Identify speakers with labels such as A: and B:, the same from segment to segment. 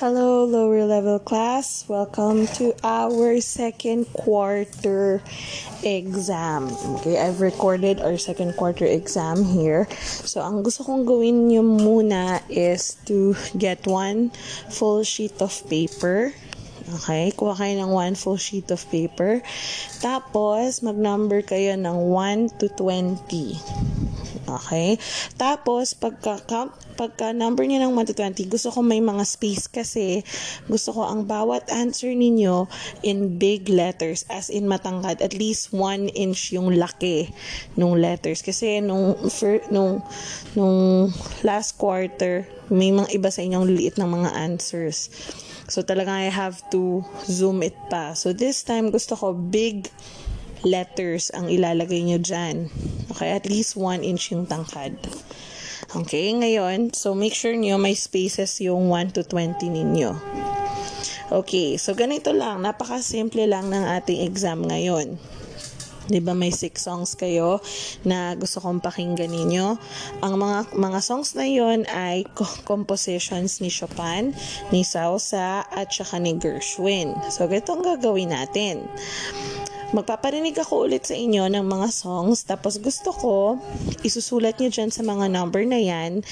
A: Hello, lower level class. Welcome to our second quarter exam. Okay, I've recorded our second quarter exam here. So, ang gusto kong gawin nyo muna is to get one full sheet of paper. Okay, kuha kayo ng one full sheet of paper. Tapos, mag-number kayo ng 1 to 20. Okay? Tapos, pagka, pagka number niyo ng 1 to 20, gusto ko may mga space kasi gusto ko ang bawat answer ninyo in big letters, as in matangkad, at least 1 inch yung laki nung letters. Kasi nung, for, nung, nung last quarter, may mga iba sa inyong liit ng mga answers. So, talaga I have to zoom it pa. So, this time, gusto ko big letters ang ilalagay nyo dyan. Okay, at least 1 inch yung tangkad. Okay, ngayon, so make sure nyo may spaces yung 1 to 20 ninyo. Okay, so ganito lang, napaka-simple lang ng ating exam ngayon. 'di ba may six songs kayo na gusto kong pakinggan ninyo. Ang mga mga songs na 'yon ay compositions ni Chopin, ni Sousa at saka ni Gershwin. So ganito ang gagawin natin magpaparinig ako ulit sa inyo ng mga songs tapos gusto ko isusulat niyo dyan sa mga number na yan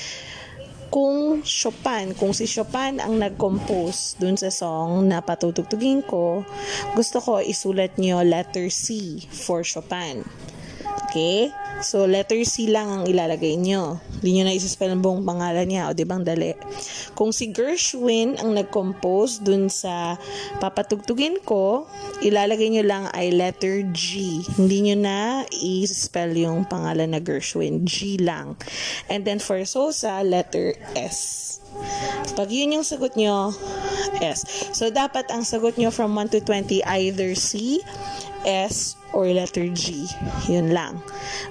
A: kung Chopin, kung si Chopin ang nag-compose dun sa song na patutugtugin ko, gusto ko isulat niyo letter C for Chopin. Okay? So, letter C lang ang ilalagay nyo. Hindi nyo na isispell ang buong pangalan niya. O, di bang dali? Kung si Gershwin ang nag-compose dun sa papatugtugin ko, ilalagay nyo lang ay letter G. Hindi nyo na i-spell yung pangalan na Gershwin. G lang. And then for Sosa, letter S. Pag yun yung sagot nyo, S. So, dapat ang sagot nyo from 1 to 20 either C, S, or letter G. Yun lang.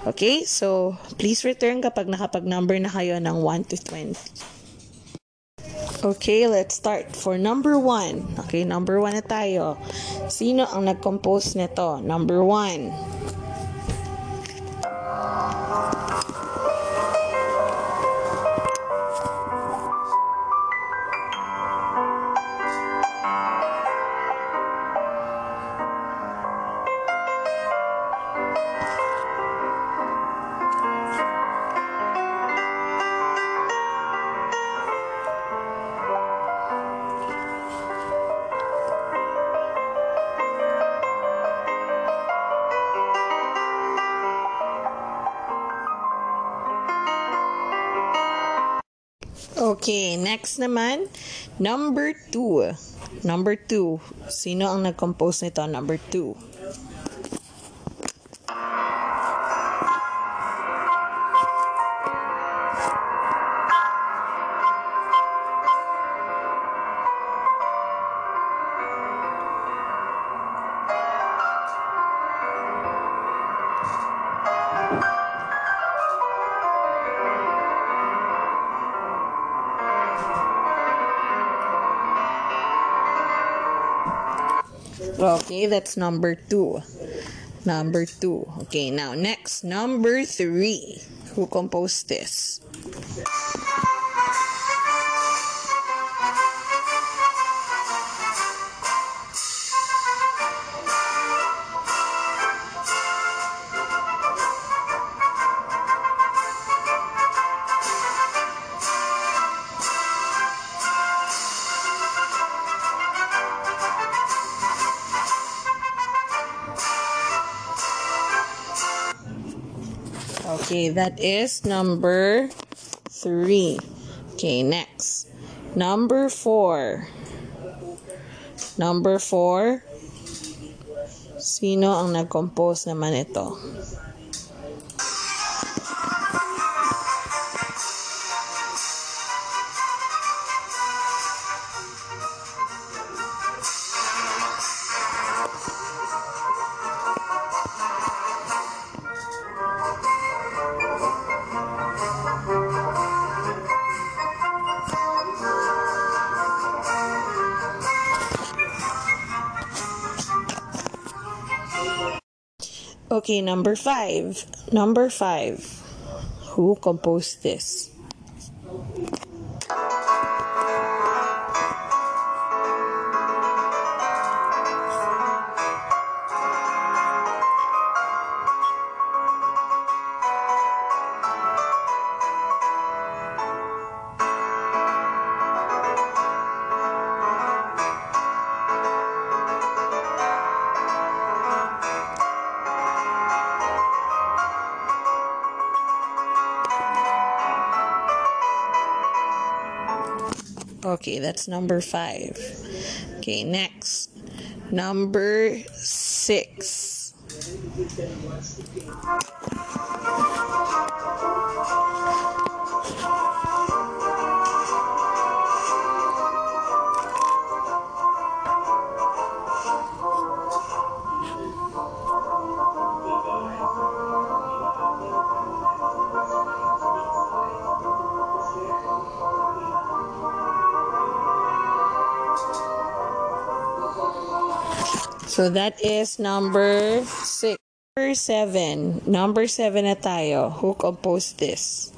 A: Okay? So, please return kapag nakapag-number na kayo ng 1 to 20. Okay, let's start. For number 1. Okay, number 1 na tayo. Sino ang nag-compose nito? Number 1. Okay, next naman, number 2. Number 2. Sino ang nag-compose nito? Number 2. Okay, that's number two. Number two. Okay, now next, number three. Who composed this? Okay, that is number three. Okay, next. Number four. Number four. Sino ang nag-compose naman ito? Okay, number five. Number five. Who composed this? Okay, that's number five. Okay, next. Number six. So that is number six. Number seven. Number seven na tayo. Who composed this?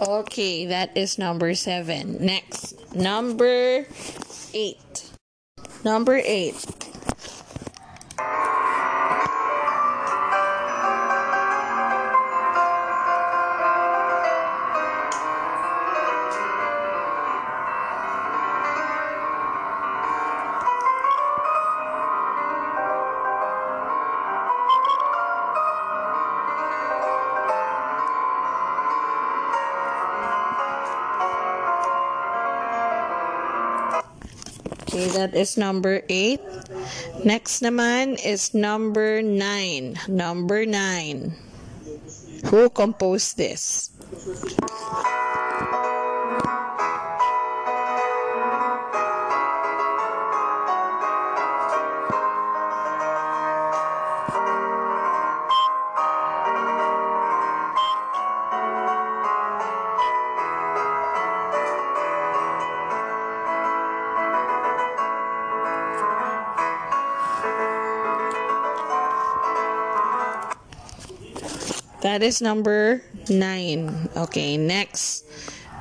A: Okay, that is number seven. Next, number eight. Number eight. Okay, that is number eight. Next naman is number nine. Number nine. Who composed this? That is number nine. Okay, next.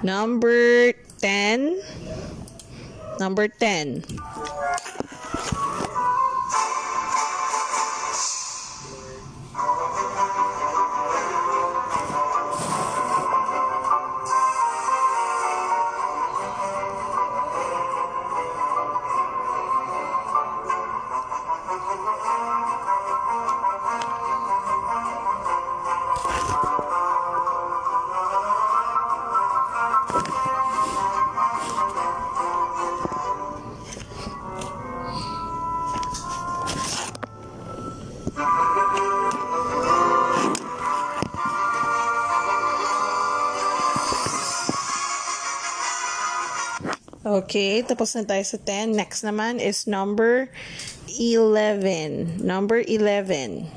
A: Number 10. Number 10. Okay, tapos na tayo sa 10. Next naman is number 11. Number 11.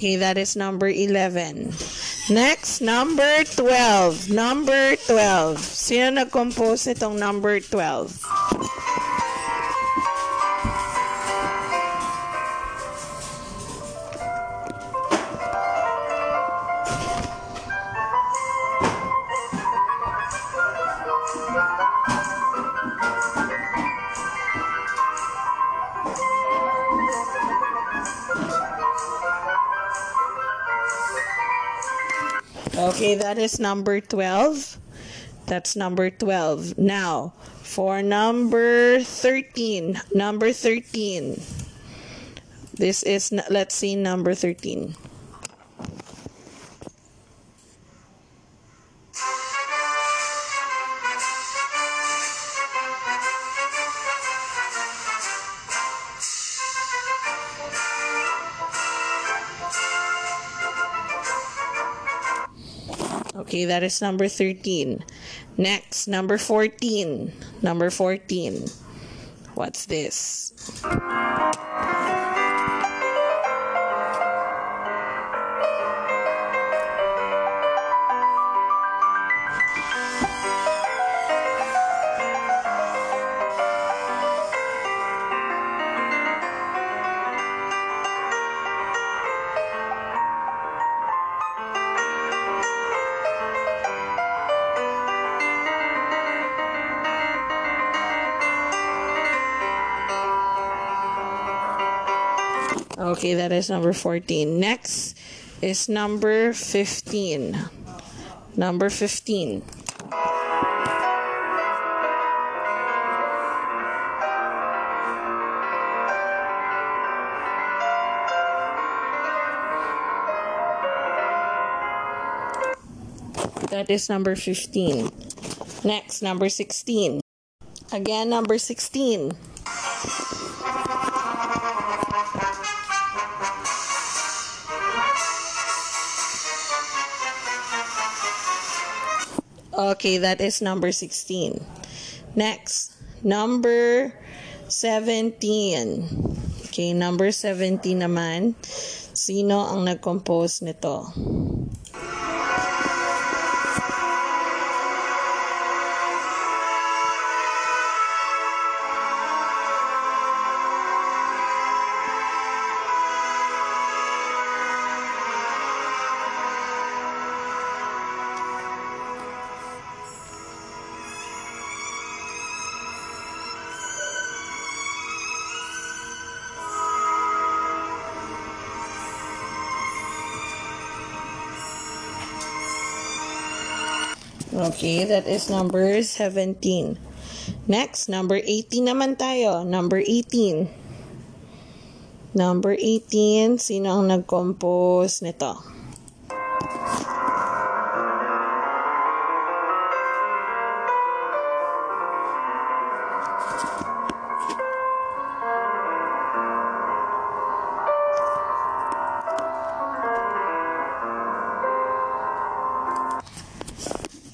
A: Okay, that is number 11. Next, number 12. Number 12. Sino nag-compose itong number 12? Is number 12. That's number 12. Now, for number 13. Number 13. This is, let's see, number 13. Okay, that is number 13. Next, number 14. Number 14. What's this? Okay, that is number 14. Next is number 15. Number 15. That is number 15. Next, number 16. Again, number 16. Okay, that is number 16. Next, number 17. Okay, number 17 naman. Sino ang nag-compose nito? Okay, that is number 17. Next, number 18 naman tayo. Number 18. Number 18, sino ang nag-compose nito?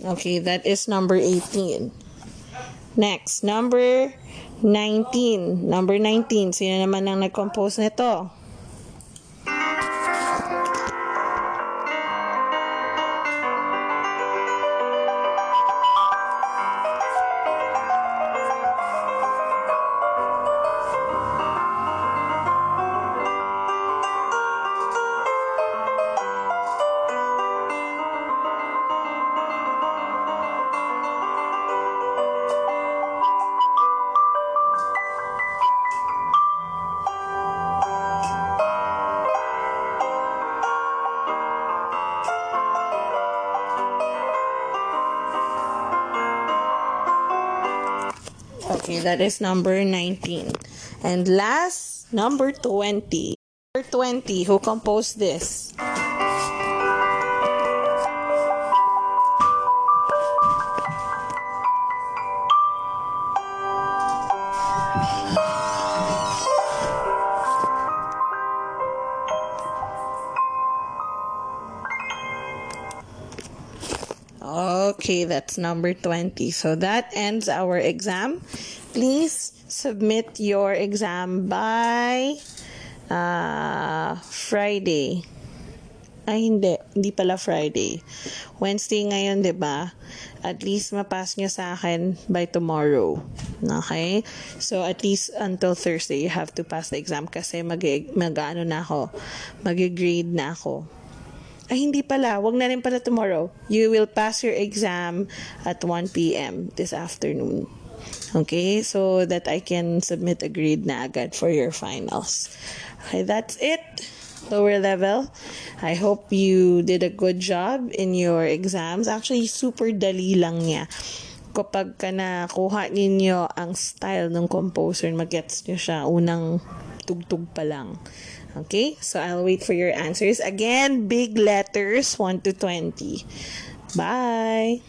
A: Okay, that is number 18. Next, number 19. Number 19. Sino naman ang nag-compose nito? That is number 19. And last, number 20. Number 20, who composed this? Okay, that's number 20. So that ends our exam. Please submit your exam by uh, Friday. Ay, hindi. Hindi pala Friday. Wednesday ngayon, di ba? At least mapas nyo sa akin by tomorrow. Okay? So, at least until Thursday, you have to pass the exam kasi mag, mag ano na ako. Mag-grade na ako. Ay, hindi pala. Wag na rin pala tomorrow. You will pass your exam at 1 p.m. this afternoon. Okay? So that I can submit a grade na agad for your finals. Okay, that's it. Lower level. I hope you did a good job in your exams. Actually, super dali lang niya. Kapag ka nakuha ninyo ang style ng composer, magets nyo siya unang tugtog pa lang. Okay? So, I'll wait for your answers. Again, big letters, 1 to 20. Bye!